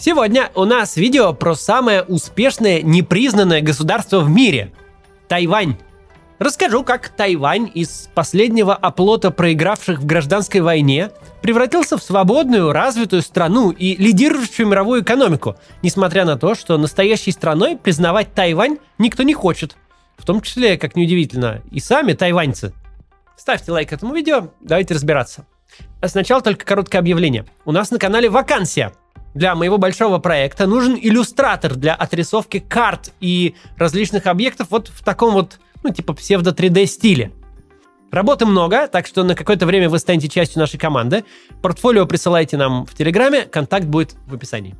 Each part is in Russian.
Сегодня у нас видео про самое успешное непризнанное государство в мире – Тайвань. Расскажу, как Тайвань из последнего оплота проигравших в гражданской войне превратился в свободную, развитую страну и лидирующую мировую экономику, несмотря на то, что настоящей страной признавать Тайвань никто не хочет. В том числе, как неудивительно, и сами тайваньцы. Ставьте лайк этому видео, давайте разбираться. А сначала только короткое объявление. У нас на канале вакансия – для моего большого проекта нужен иллюстратор для отрисовки карт и различных объектов вот в таком вот, ну, типа псевдо 3D стиле. Работы много, так что на какое-то время вы станете частью нашей команды. Портфолио присылайте нам в Телеграме, контакт будет в описании.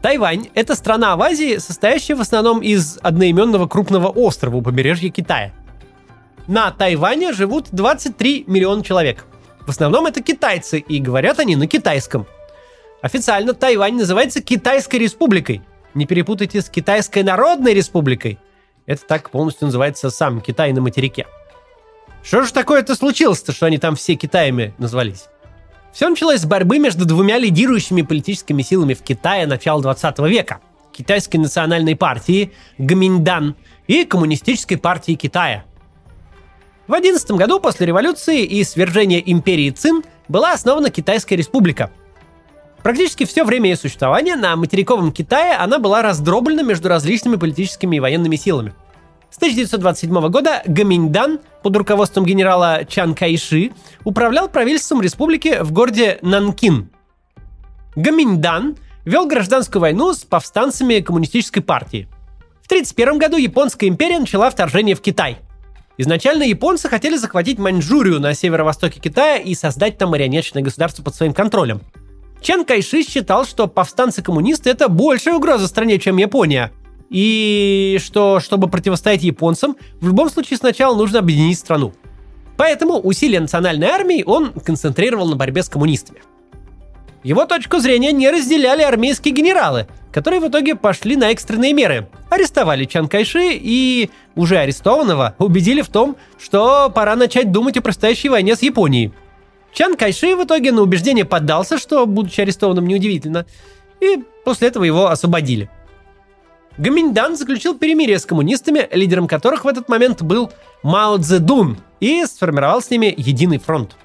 Тайвань – это страна в Азии, состоящая в основном из одноименного крупного острова у побережья Китая – на Тайване живут 23 миллиона человек. В основном это китайцы, и говорят они на китайском. Официально Тайвань называется Китайской республикой. Не перепутайте с Китайской народной республикой. Это так полностью называется сам Китай на материке. Что же такое-то случилось-то, что они там все Китаями назвались? Все началось с борьбы между двумя лидирующими политическими силами в Китае начала 20 века. Китайской национальной партии Гаминьдан и Коммунистической партии Китая – в 11 году после революции и свержения империи Цин была основана Китайская республика. Практически все время ее существования на материковом Китае она была раздроблена между различными политическими и военными силами. С 1927 года Гаминьдан под руководством генерала Чан Кайши управлял правительством республики в городе Нанкин. Гаминьдан вел гражданскую войну с повстанцами коммунистической партии. В 1931 году Японская империя начала вторжение в Китай – Изначально японцы хотели захватить Маньчжурию на северо-востоке Китая и создать там марионеточное государство под своим контролем. Чан Кайши считал, что повстанцы-коммунисты это большая угроза стране, чем Япония. И что, чтобы противостоять японцам, в любом случае сначала нужно объединить страну. Поэтому усилия национальной армии он концентрировал на борьбе с коммунистами. Его точку зрения не разделяли армейские генералы, которые в итоге пошли на экстренные меры. Арестовали Чан Кайши и уже арестованного убедили в том, что пора начать думать о предстоящей войне с Японией. Чан Кайши в итоге на убеждение поддался, что, будучи арестованным, неудивительно, и после этого его освободили. Гаминьдан заключил перемирие с коммунистами, лидером которых в этот момент был Мао Цзэдун, и сформировал с ними единый фронт.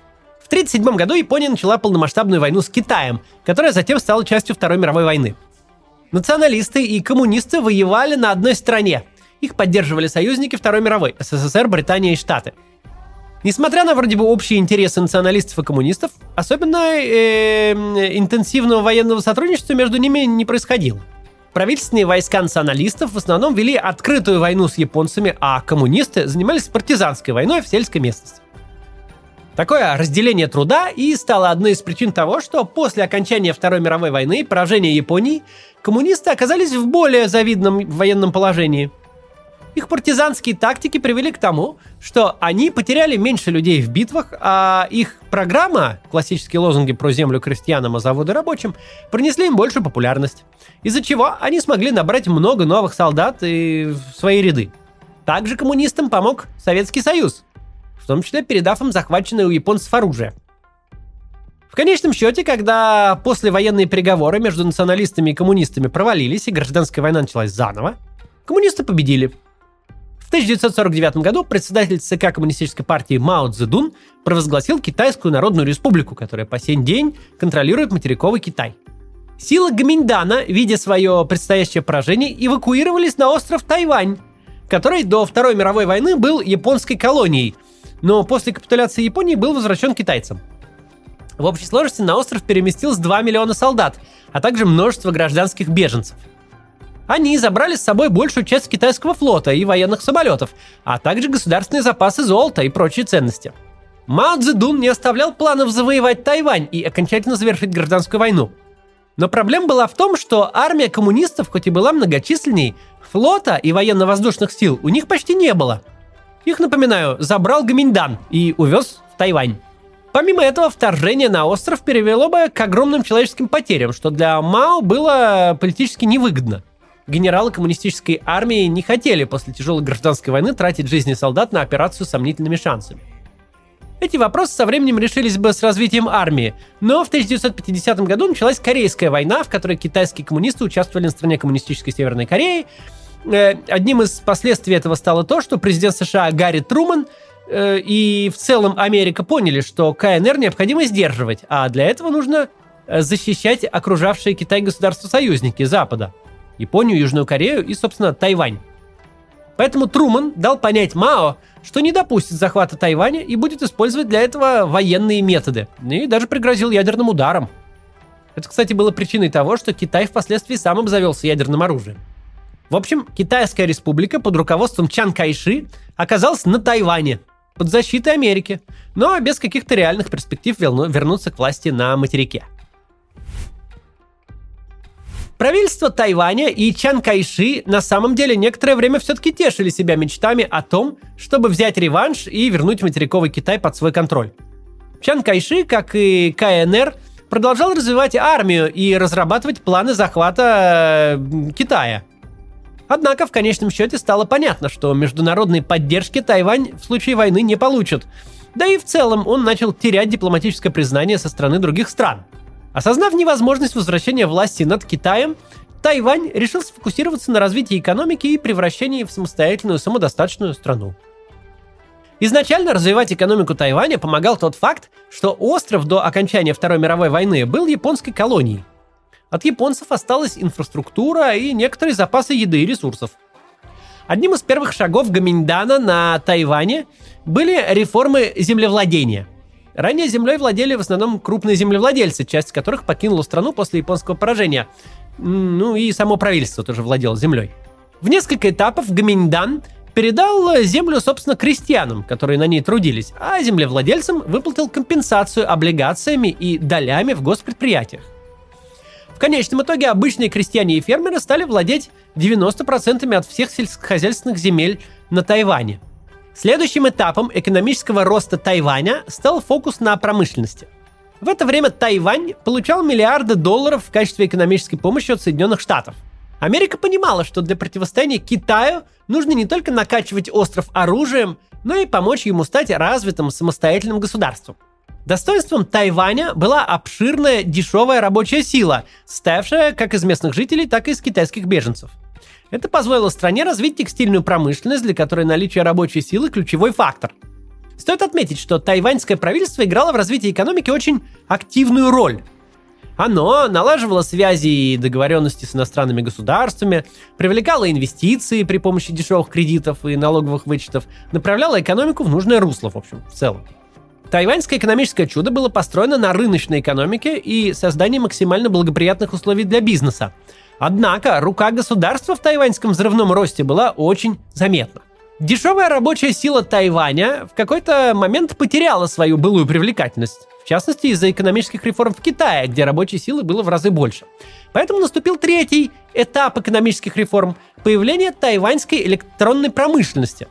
В 1937 году Япония начала полномасштабную войну с Китаем, которая затем стала частью Второй мировой войны. Националисты и коммунисты воевали на одной стороне. Их поддерживали союзники Второй мировой – СССР, Британия и Штаты. Несмотря на вроде бы общие интересы националистов и коммунистов, особенно э, интенсивного военного сотрудничества между ними не происходило. Правительственные войска националистов в основном вели открытую войну с японцами, а коммунисты занимались партизанской войной в сельской местности. Такое разделение труда и стало одной из причин того, что после окончания Второй мировой войны и поражения Японии коммунисты оказались в более завидном военном положении. Их партизанские тактики привели к тому, что они потеряли меньше людей в битвах, а их программа, классические лозунги про землю крестьянам, а заводы рабочим, принесли им большую популярность. Из-за чего они смогли набрать много новых солдат и в свои ряды. Также коммунистам помог Советский Союз, в том числе передав им захваченное у японцев оружие. В конечном счете, когда послевоенные переговоры между националистами и коммунистами провалились и гражданская война началась заново, коммунисты победили. В 1949 году председатель ЦК Коммунистической партии Мао Цзэдун провозгласил Китайскую Народную Республику, которая по сей день контролирует материковый Китай. Силы Гаминьдана, видя свое предстоящее поражение, эвакуировались на остров Тайвань, который до Второй мировой войны был японской колонией – но после капитуляции Японии был возвращен китайцам. В общей сложности на остров переместилось 2 миллиона солдат, а также множество гражданских беженцев. Они забрали с собой большую часть китайского флота и военных самолетов, а также государственные запасы золота и прочие ценности. Мао Цзэдун не оставлял планов завоевать Тайвань и окончательно завершить гражданскую войну. Но проблема была в том, что армия коммунистов, хоть и была многочисленней, флота и военно-воздушных сил у них почти не было – их, напоминаю, забрал Гаминьдан и увез в Тайвань. Помимо этого, вторжение на остров перевело бы к огромным человеческим потерям, что для Мао было политически невыгодно. генералы коммунистической армии не хотели после тяжелой гражданской войны тратить жизни солдат на операцию с сомнительными шансами. Эти вопросы со временем решились бы с развитием армии, но в 1950 году началась Корейская война, в которой китайские коммунисты участвовали на стороне коммунистической Северной Кореи. Э, одним из последствий этого стало то, что президент США Гарри Труман э, и в целом Америка поняли, что КНР необходимо сдерживать, а для этого нужно э, защищать окружавшие Китай государства-союзники Запада. Японию, Южную Корею и, собственно, Тайвань. Поэтому Труман дал понять Мао, что не допустит захвата Тайваня и будет использовать для этого военные методы. И даже пригрозил ядерным ударом. Это, кстати, было причиной того, что Китай впоследствии сам обзавелся ядерным оружием. В общем, Китайская республика под руководством Чан Кайши оказалась на Тайване, под защитой Америки, но без каких-то реальных перспектив вернуться к власти на материке. Правительство Тайваня и Чан Кайши на самом деле некоторое время все-таки тешили себя мечтами о том, чтобы взять реванш и вернуть материковый Китай под свой контроль. Чан Кайши, как и КНР, продолжал развивать армию и разрабатывать планы захвата э, Китая. Однако в конечном счете стало понятно, что международной поддержки Тайвань в случае войны не получит. Да и в целом он начал терять дипломатическое признание со стороны других стран – Осознав невозможность возвращения власти над Китаем, Тайвань решил сфокусироваться на развитии экономики и превращении в самостоятельную самодостаточную страну. Изначально развивать экономику Тайваня помогал тот факт, что остров до окончания Второй мировой войны был японской колонией. От японцев осталась инфраструктура и некоторые запасы еды и ресурсов. Одним из первых шагов Гаминьдана на Тайване были реформы землевладения – Ранее землей владели в основном крупные землевладельцы, часть которых покинула страну после японского поражения. Ну и само правительство тоже владело землей. В несколько этапов Гаминьдан передал землю, собственно, крестьянам, которые на ней трудились, а землевладельцам выплатил компенсацию облигациями и долями в госпредприятиях. В конечном итоге обычные крестьяне и фермеры стали владеть 90% от всех сельскохозяйственных земель на Тайване. Следующим этапом экономического роста Тайваня стал фокус на промышленности. В это время Тайвань получал миллиарды долларов в качестве экономической помощи от Соединенных Штатов. Америка понимала, что для противостояния Китаю нужно не только накачивать остров оружием, но и помочь ему стать развитым самостоятельным государством. Достоинством Тайваня была обширная дешевая рабочая сила, ставшая как из местных жителей, так и из китайских беженцев – это позволило стране развить текстильную промышленность, для которой наличие рабочей силы – ключевой фактор. Стоит отметить, что тайваньское правительство играло в развитии экономики очень активную роль. Оно налаживало связи и договоренности с иностранными государствами, привлекало инвестиции при помощи дешевых кредитов и налоговых вычетов, направляло экономику в нужное русло, в общем, в целом. Тайваньское экономическое чудо было построено на рыночной экономике и создании максимально благоприятных условий для бизнеса – Однако рука государства в тайваньском взрывном росте была очень заметна. Дешевая рабочая сила Тайваня в какой-то момент потеряла свою былую привлекательность. В частности, из-за экономических реформ в Китае, где рабочей силы было в разы больше. Поэтому наступил третий этап экономических реформ – появление тайваньской электронной промышленности.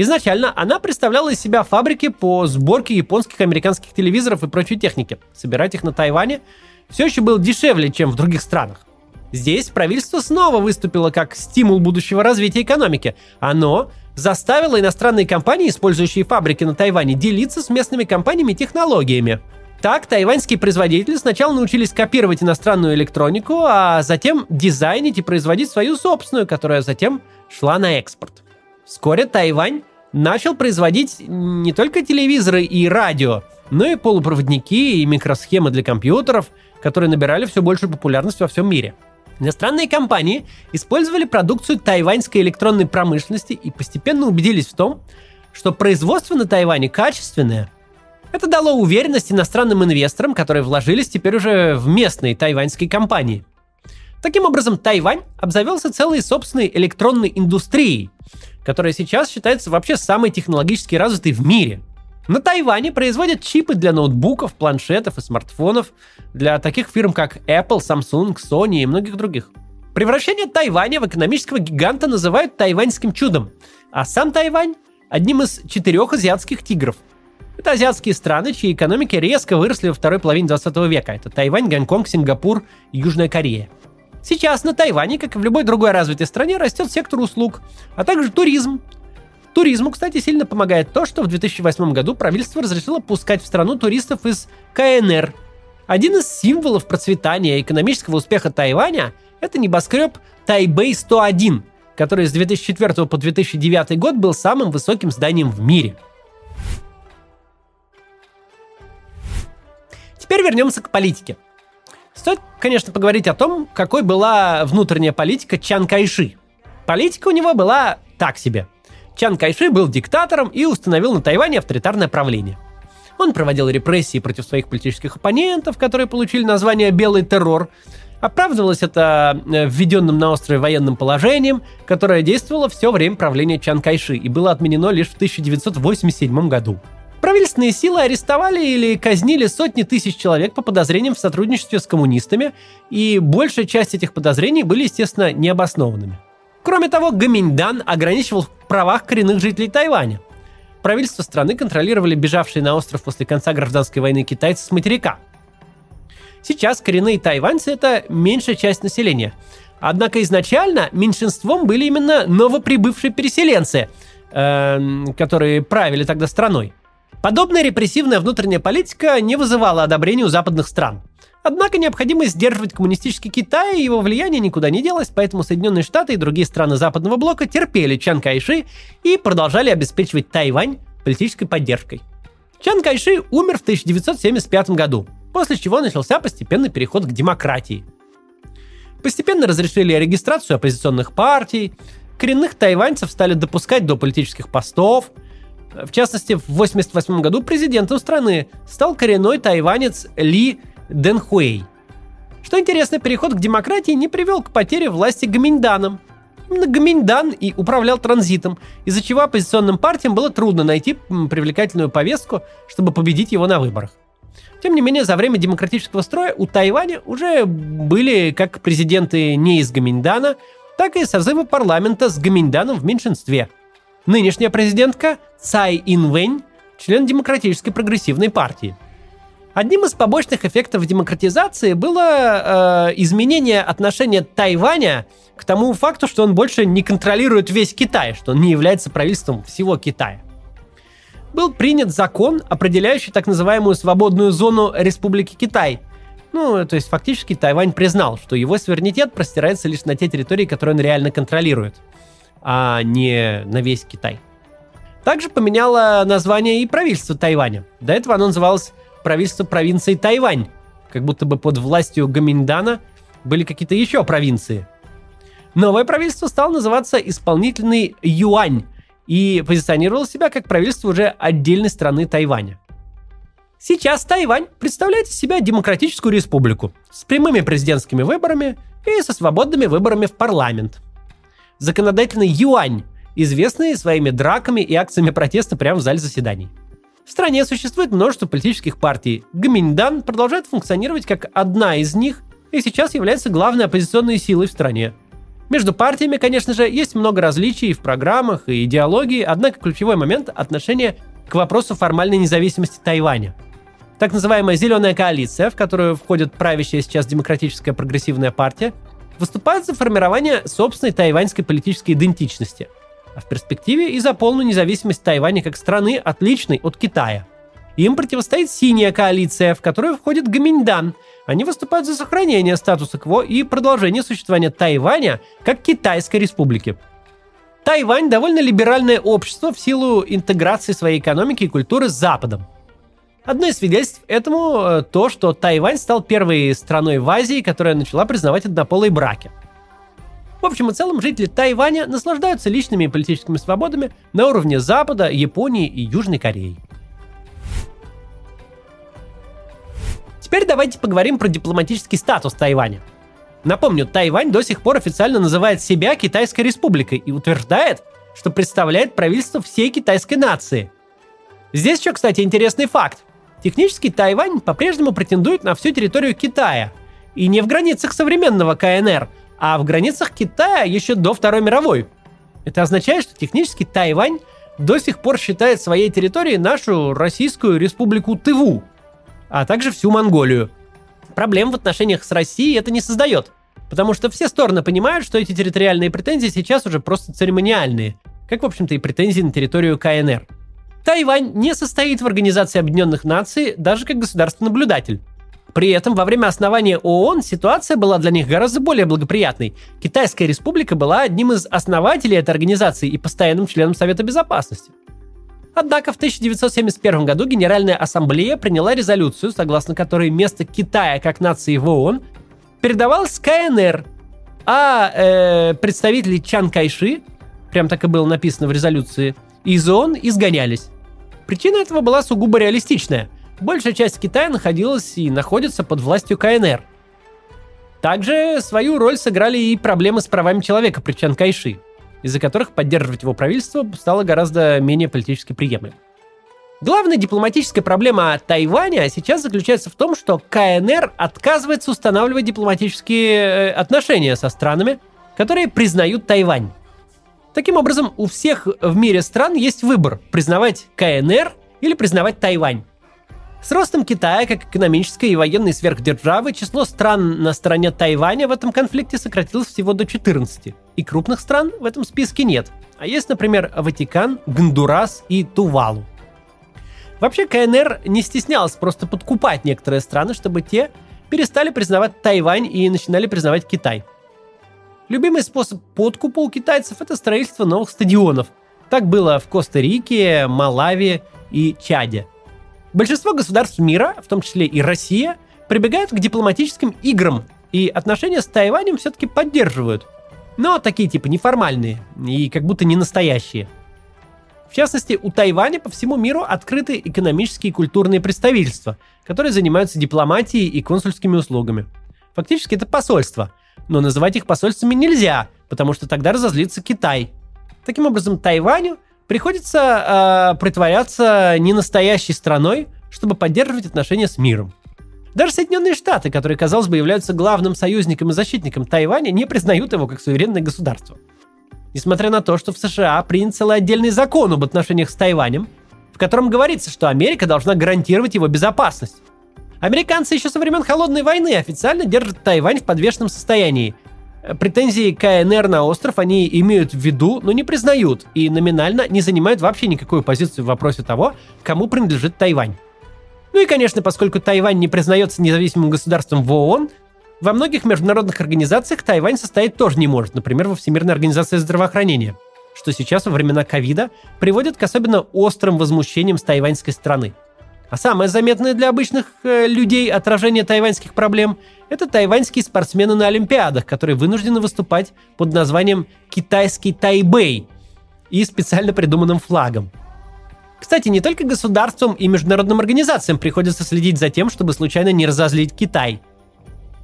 Изначально она представляла из себя фабрики по сборке японских американских телевизоров и прочей техники. Собирать их на Тайване все еще было дешевле, чем в других странах. Здесь правительство снова выступило как стимул будущего развития экономики. Оно заставило иностранные компании, использующие фабрики на Тайване, делиться с местными компаниями технологиями. Так, тайваньские производители сначала научились копировать иностранную электронику, а затем дизайнить и производить свою собственную, которая затем шла на экспорт. Вскоре Тайвань начал производить не только телевизоры и радио, но и полупроводники и микросхемы для компьютеров, которые набирали все большую популярность во всем мире – Иностранные компании использовали продукцию тайваньской электронной промышленности и постепенно убедились в том, что производство на Тайване качественное. Это дало уверенность иностранным инвесторам, которые вложились теперь уже в местные тайваньские компании. Таким образом, Тайвань обзавелся целой собственной электронной индустрией, которая сейчас считается вообще самой технологически развитой в мире – на Тайване производят чипы для ноутбуков, планшетов и смартфонов для таких фирм, как Apple, Samsung, Sony и многих других. Превращение Тайваня в экономического гиганта называют тайваньским чудом, а сам Тайвань – одним из четырех азиатских тигров. Это азиатские страны, чьи экономики резко выросли во второй половине 20 века. Это Тайвань, Гонконг, Сингапур и Южная Корея. Сейчас на Тайване, как и в любой другой развитой стране, растет сектор услуг, а также туризм. Туризму, кстати, сильно помогает то, что в 2008 году правительство разрешило пускать в страну туристов из КНР. Один из символов процветания и экономического успеха Тайваня – это небоскреб Тайбэй-101, который с 2004 по 2009 год был самым высоким зданием в мире. Теперь вернемся к политике. Стоит, конечно, поговорить о том, какой была внутренняя политика Чан Кайши. Политика у него была так себе. Чан Кайши был диктатором и установил на Тайване авторитарное правление. Он проводил репрессии против своих политических оппонентов, которые получили название «белый террор», Оправдывалось это э, введенным на острове военным положением, которое действовало все время правления Чан Кайши и было отменено лишь в 1987 году. Правительственные силы арестовали или казнили сотни тысяч человек по подозрениям в сотрудничестве с коммунистами, и большая часть этих подозрений были, естественно, необоснованными. Кроме того, Гаминьдан ограничивал в правах коренных жителей Тайваня. Правительство страны контролировали бежавшие на остров после конца гражданской войны китайцы с материка – Сейчас коренные тайваньцы – это меньшая часть населения. Однако изначально меньшинством были именно новоприбывшие переселенцы, э, которые правили тогда страной. Подобная репрессивная внутренняя политика не вызывала одобрения у западных стран. Однако необходимость сдерживать коммунистический Китай и его влияние никуда не делось, поэтому Соединенные Штаты и другие страны западного блока терпели Чан Кайши и продолжали обеспечивать Тайвань политической поддержкой. Чан Кайши умер в 1975 году после чего начался постепенный переход к демократии. Постепенно разрешили регистрацию оппозиционных партий, коренных тайваньцев стали допускать до политических постов. В частности, в 1988 году президентом страны стал коренной тайванец Ли Дэнхуэй. Что интересно, переход к демократии не привел к потере власти Гаминьданом. Именно Гаминьдан и управлял транзитом, из-за чего оппозиционным партиям было трудно найти привлекательную повестку, чтобы победить его на выборах. Тем не менее, за время демократического строя у Тайваня уже были как президенты не из Гаминьдана, так и созывы парламента с Гаминьданом в меньшинстве. Нынешняя президентка Цай Инвэнь – член Демократической прогрессивной партии. Одним из побочных эффектов демократизации было э, изменение отношения Тайваня к тому факту, что он больше не контролирует весь Китай, что он не является правительством всего Китая был принят закон, определяющий так называемую свободную зону Республики Китай. Ну, то есть фактически Тайвань признал, что его суверенитет простирается лишь на те территории, которые он реально контролирует, а не на весь Китай. Также поменяло название и правительство Тайваня. До этого оно называлось правительство провинции Тайвань, как будто бы под властью Гаминьдана были какие-то еще провинции. Новое правительство стало называться исполнительный Юань, и позиционировал себя как правительство уже отдельной страны Тайваня. Сейчас Тайвань представляет из себя демократическую республику с прямыми президентскими выборами и со свободными выборами в парламент. Законодательный юань, известный своими драками и акциями протеста прямо в зале заседаний. В стране существует множество политических партий. Гаминьдан продолжает функционировать как одна из них и сейчас является главной оппозиционной силой в стране – между партиями, конечно же, есть много различий в программах и идеологии, однако ключевой момент – отношение к вопросу формальной независимости Тайваня. Так называемая «зеленая коалиция», в которую входит правящая сейчас демократическая прогрессивная партия, выступает за формирование собственной тайваньской политической идентичности, а в перспективе и за полную независимость Тайваня как страны, отличной от Китая. Им противостоит синяя коалиция, в которую входит Гаминьдан – они выступают за сохранение статуса кво и продолжение существования Тайваня как Китайской республики. Тайвань довольно либеральное общество в силу интеграции своей экономики и культуры с Западом. Одно из свидетельств этому э, то, что Тайвань стал первой страной в Азии, которая начала признавать однополые браки. В общем и целом, жители Тайваня наслаждаются личными и политическими свободами на уровне Запада, Японии и Южной Кореи. Теперь давайте поговорим про дипломатический статус Тайваня. Напомню, Тайвань до сих пор официально называет себя Китайской республикой и утверждает, что представляет правительство всей китайской нации. Здесь еще, кстати, интересный факт. Технически Тайвань по-прежнему претендует на всю территорию Китая. И не в границах современного КНР, а в границах Китая еще до Второй мировой. Это означает, что технически Тайвань до сих пор считает своей территорией нашу Российскую республику Тыву – а также всю Монголию. Проблем в отношениях с Россией это не создает. Потому что все стороны понимают, что эти территориальные претензии сейчас уже просто церемониальные, как, в общем-то, и претензии на территорию КНР. Тайвань не состоит в Организации Объединенных Наций даже как государственный наблюдатель. При этом во время основания ООН ситуация была для них гораздо более благоприятной. Китайская республика была одним из основателей этой организации и постоянным членом Совета Безопасности. Однако в 1971 году Генеральная Ассамблея приняла резолюцию, согласно которой место Китая как нации в ООН передавалось КНР, а э, представители Чан Кайши, прям так и было написано в резолюции, из ООН изгонялись. Причина этого была сугубо реалистичная. Большая часть Китая находилась и находится под властью КНР. Также свою роль сыграли и проблемы с правами человека при Чан Кайши из-за которых поддерживать его правительство стало гораздо менее политически приемлемо. Главная дипломатическая проблема Тайваня сейчас заключается в том, что КНР отказывается устанавливать дипломатические э, отношения со странами, которые признают Тайвань. Таким образом, у всех в мире стран есть выбор – признавать КНР или признавать Тайвань. С ростом Китая как экономической и военной сверхдержавы число стран на стороне Тайваня в этом конфликте сократилось всего до 14. И крупных стран в этом списке нет. А есть, например, Ватикан, Гондурас и Тувалу. Вообще КНР не стеснялась просто подкупать некоторые страны, чтобы те перестали признавать Тайвань и начинали признавать Китай. Любимый способ подкупа у китайцев – это строительство новых стадионов. Так было в Коста-Рике, Малави и Чаде – Большинство государств мира, в том числе и Россия, прибегают к дипломатическим играм, и отношения с Тайванем все-таки поддерживают. Но такие типа неформальные и как будто не настоящие. В частности, у Тайваня по всему миру открыты экономические и культурные представительства, которые занимаются дипломатией и консульскими услугами. Фактически это посольство, но называть их посольствами нельзя, потому что тогда разозлится Китай. Таким образом, Тайваню приходится э, притворяться ненастоящей страной, чтобы поддерживать отношения с миром. Даже Соединенные Штаты, которые, казалось бы, являются главным союзником и защитником Тайваня, не признают его как суверенное государство. Несмотря на то, что в США принят целый отдельный закон об отношениях с Тайванем, в котором говорится, что Америка должна гарантировать его безопасность. Американцы еще со времен Холодной войны официально держат Тайвань в подвешенном состоянии, Претензии КНР на остров они имеют в виду, но не признают и номинально не занимают вообще никакую позицию в вопросе того, кому принадлежит Тайвань. Ну и, конечно, поскольку Тайвань не признается независимым государством в ООН, во многих международных организациях Тайвань состоять тоже не может, например, во Всемирной организации здравоохранения, что сейчас во времена ковида приводит к особенно острым возмущениям с тайваньской страны – а самое заметное для обычных э, людей отражение тайваньских проблем – это тайваньские спортсмены на Олимпиадах, которые вынуждены выступать под названием «Китайский Тайбэй» и специально придуманным флагом. Кстати, не только государствам и международным организациям приходится следить за тем, чтобы случайно не разозлить Китай.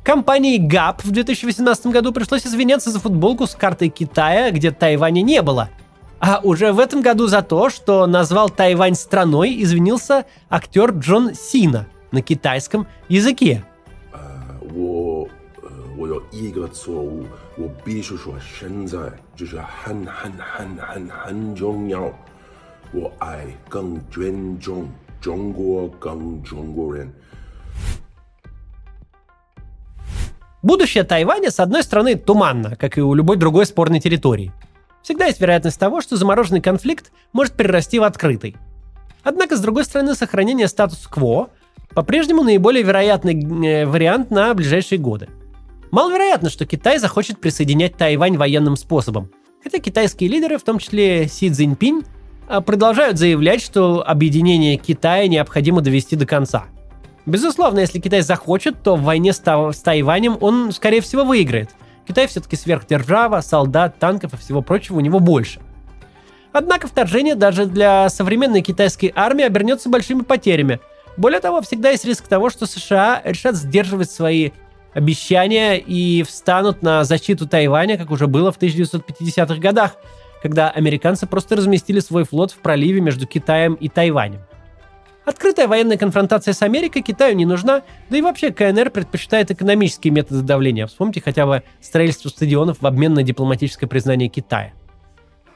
Компании GAP в 2018 году пришлось извиняться за футболку с картой Китая, где Тайваня не было – а уже в этом году за то, что назвал Тайвань страной, извинился актер Джон Сина на китайском языке. Э, э, Будущее Тайваня, с одной стороны, туманно, как и у любой другой спорной территории. Всегда есть вероятность того, что замороженный конфликт может перерасти в открытый. Однако, с другой стороны, сохранение статус-кво по-прежнему наиболее вероятный э, вариант на ближайшие годы. Маловероятно, что Китай захочет присоединять Тайвань военным способом, хотя китайские лидеры, в том числе Си Цзиньпинь, э, продолжают заявлять, что объединение Китая необходимо довести до конца. Безусловно, если Китай захочет, то в войне с Тайванем он, скорее всего, выиграет – Китай все-таки сверхдержава, солдат, танков и всего прочего у него больше. Однако вторжение даже для современной китайской армии обернется большими потерями. Более того, всегда есть риск того, что США решат сдерживать свои обещания и встанут на защиту Тайваня, как уже было в 1950-х годах, когда американцы просто разместили свой флот в проливе между Китаем и Тайванем. Открытая военная конфронтация с Америкой Китаю не нужна, да и вообще КНР предпочитает экономические методы давления. Вспомните хотя бы строительство стадионов в обмен на дипломатическое признание Китая.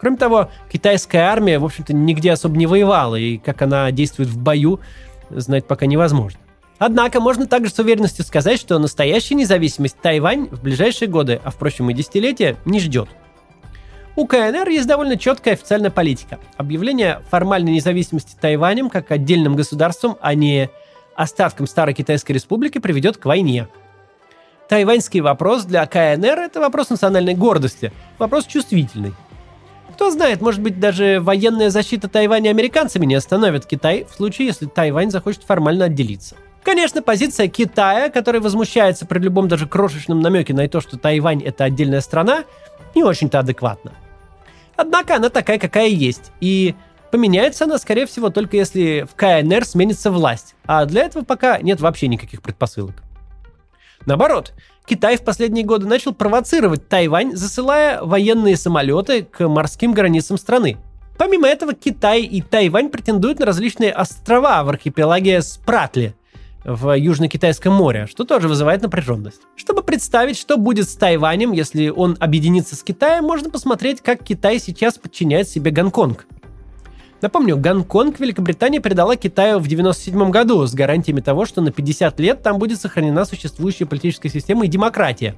Кроме того, китайская армия, в общем-то, нигде особо не воевала, и как она действует в бою, знать пока невозможно. Однако можно также с уверенностью сказать, что настоящая независимость Тайвань в ближайшие годы, а впрочем и десятилетия, не ждет. У КНР есть довольно четкая официальная политика. Объявление формальной независимости Тайванем как отдельным государством, а не остатком Старой Китайской Республики, приведет к войне. Тайваньский вопрос для КНР – это вопрос национальной гордости, вопрос чувствительный. Кто знает, может быть, даже военная защита Тайваня американцами не остановит Китай в случае, если Тайвань захочет формально отделиться. Конечно, позиция Китая, который возмущается при любом даже крошечном намеке на то, что Тайвань это отдельная страна, не очень-то адекватна. Однако она такая, какая есть. И поменяется она, скорее всего, только если в КНР сменится власть. А для этого пока нет вообще никаких предпосылок. Наоборот, Китай в последние годы начал провоцировать Тайвань, засылая военные самолеты к морским границам страны. Помимо этого, Китай и Тайвань претендуют на различные острова в архипелаге Спратли в Южно-Китайском море, что тоже вызывает напряженность. Чтобы представить, что будет с Тайванем, если он объединится с Китаем, можно посмотреть, как Китай сейчас подчиняет себе Гонконг. Напомню, Гонконг Великобритания передала Китаю в 1997 году с гарантиями того, что на 50 лет там будет сохранена существующая политическая система и демократия.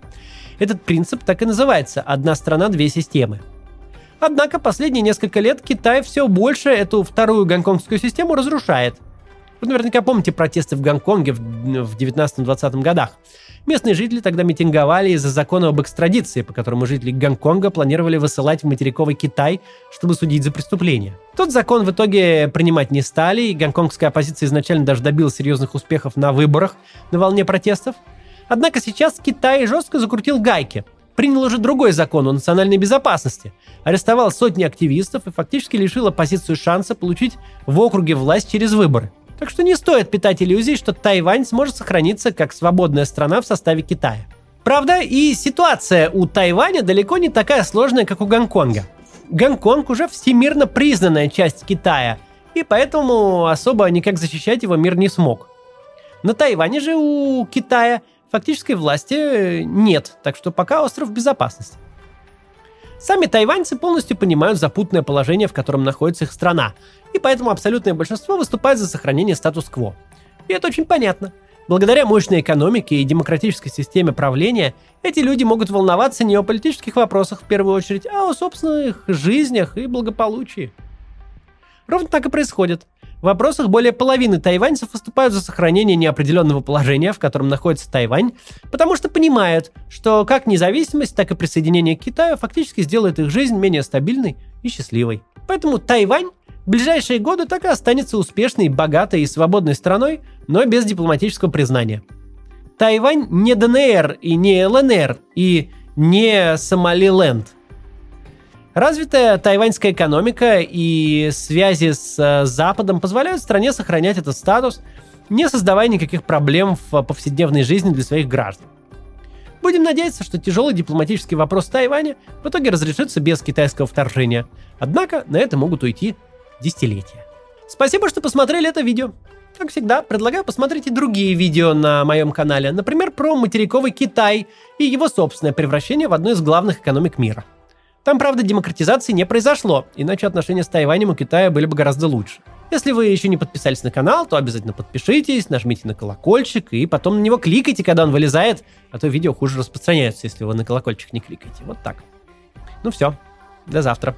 Этот принцип так и называется «одна страна, две системы». Однако последние несколько лет Китай все больше эту вторую гонконгскую систему разрушает – вы наверняка помните протесты в Гонконге в 19-20 годах. Местные жители тогда митинговали из-за закона об экстрадиции, по которому жители Гонконга планировали высылать в материковый Китай, чтобы судить за преступления. Тот закон в итоге принимать не стали, и гонконгская оппозиция изначально даже добилась серьезных успехов на выборах на волне протестов. Однако сейчас Китай жестко закрутил гайки. Принял уже другой закон о национальной безопасности. Арестовал сотни активистов и фактически лишил оппозицию шанса получить в округе власть через выборы. Так что не стоит питать иллюзий, что Тайвань сможет сохраниться как свободная страна в составе Китая. Правда, и ситуация у Тайваня далеко не такая сложная, как у Гонконга. Гонконг уже всемирно признанная часть Китая, и поэтому особо никак защищать его мир не смог. На Тайване же у Китая фактической власти нет, так что пока остров в безопасности. Сами тайваньцы полностью понимают запутанное положение, в котором находится их страна, и поэтому абсолютное большинство выступает за сохранение статус-кво. И это очень понятно. Благодаря мощной экономике и демократической системе правления, эти люди могут волноваться не о политических вопросах в первую очередь, а о собственных жизнях и благополучии. Ровно так и происходит. В вопросах более половины тайваньцев выступают за сохранение неопределенного положения, в котором находится Тайвань, потому что понимают, что как независимость, так и присоединение к Китаю фактически сделает их жизнь менее стабильной и счастливой. Поэтому Тайвань в ближайшие годы так и останется успешной, богатой и свободной страной, но без дипломатического признания. Тайвань не ДНР и не ЛНР и не Сомалиленд – Развитая тайваньская экономика и связи с э, Западом позволяют стране сохранять этот статус, не создавая никаких проблем в повседневной жизни для своих граждан. Будем надеяться, что тяжелый дипломатический вопрос Тайваня в итоге разрешится без китайского вторжения. Однако на это могут уйти десятилетия. Спасибо, что посмотрели это видео. Как всегда, предлагаю посмотреть и другие видео на моем канале, например, про материковый Китай и его собственное превращение в одну из главных экономик мира – там, правда, демократизации не произошло, иначе отношения с Тайванем у Китая были бы гораздо лучше. Если вы еще не подписались на канал, то обязательно подпишитесь, нажмите на колокольчик и потом на него кликайте, когда он вылезает, а то видео хуже распространяются, если вы на колокольчик не кликаете. Вот так. Ну все, до завтра.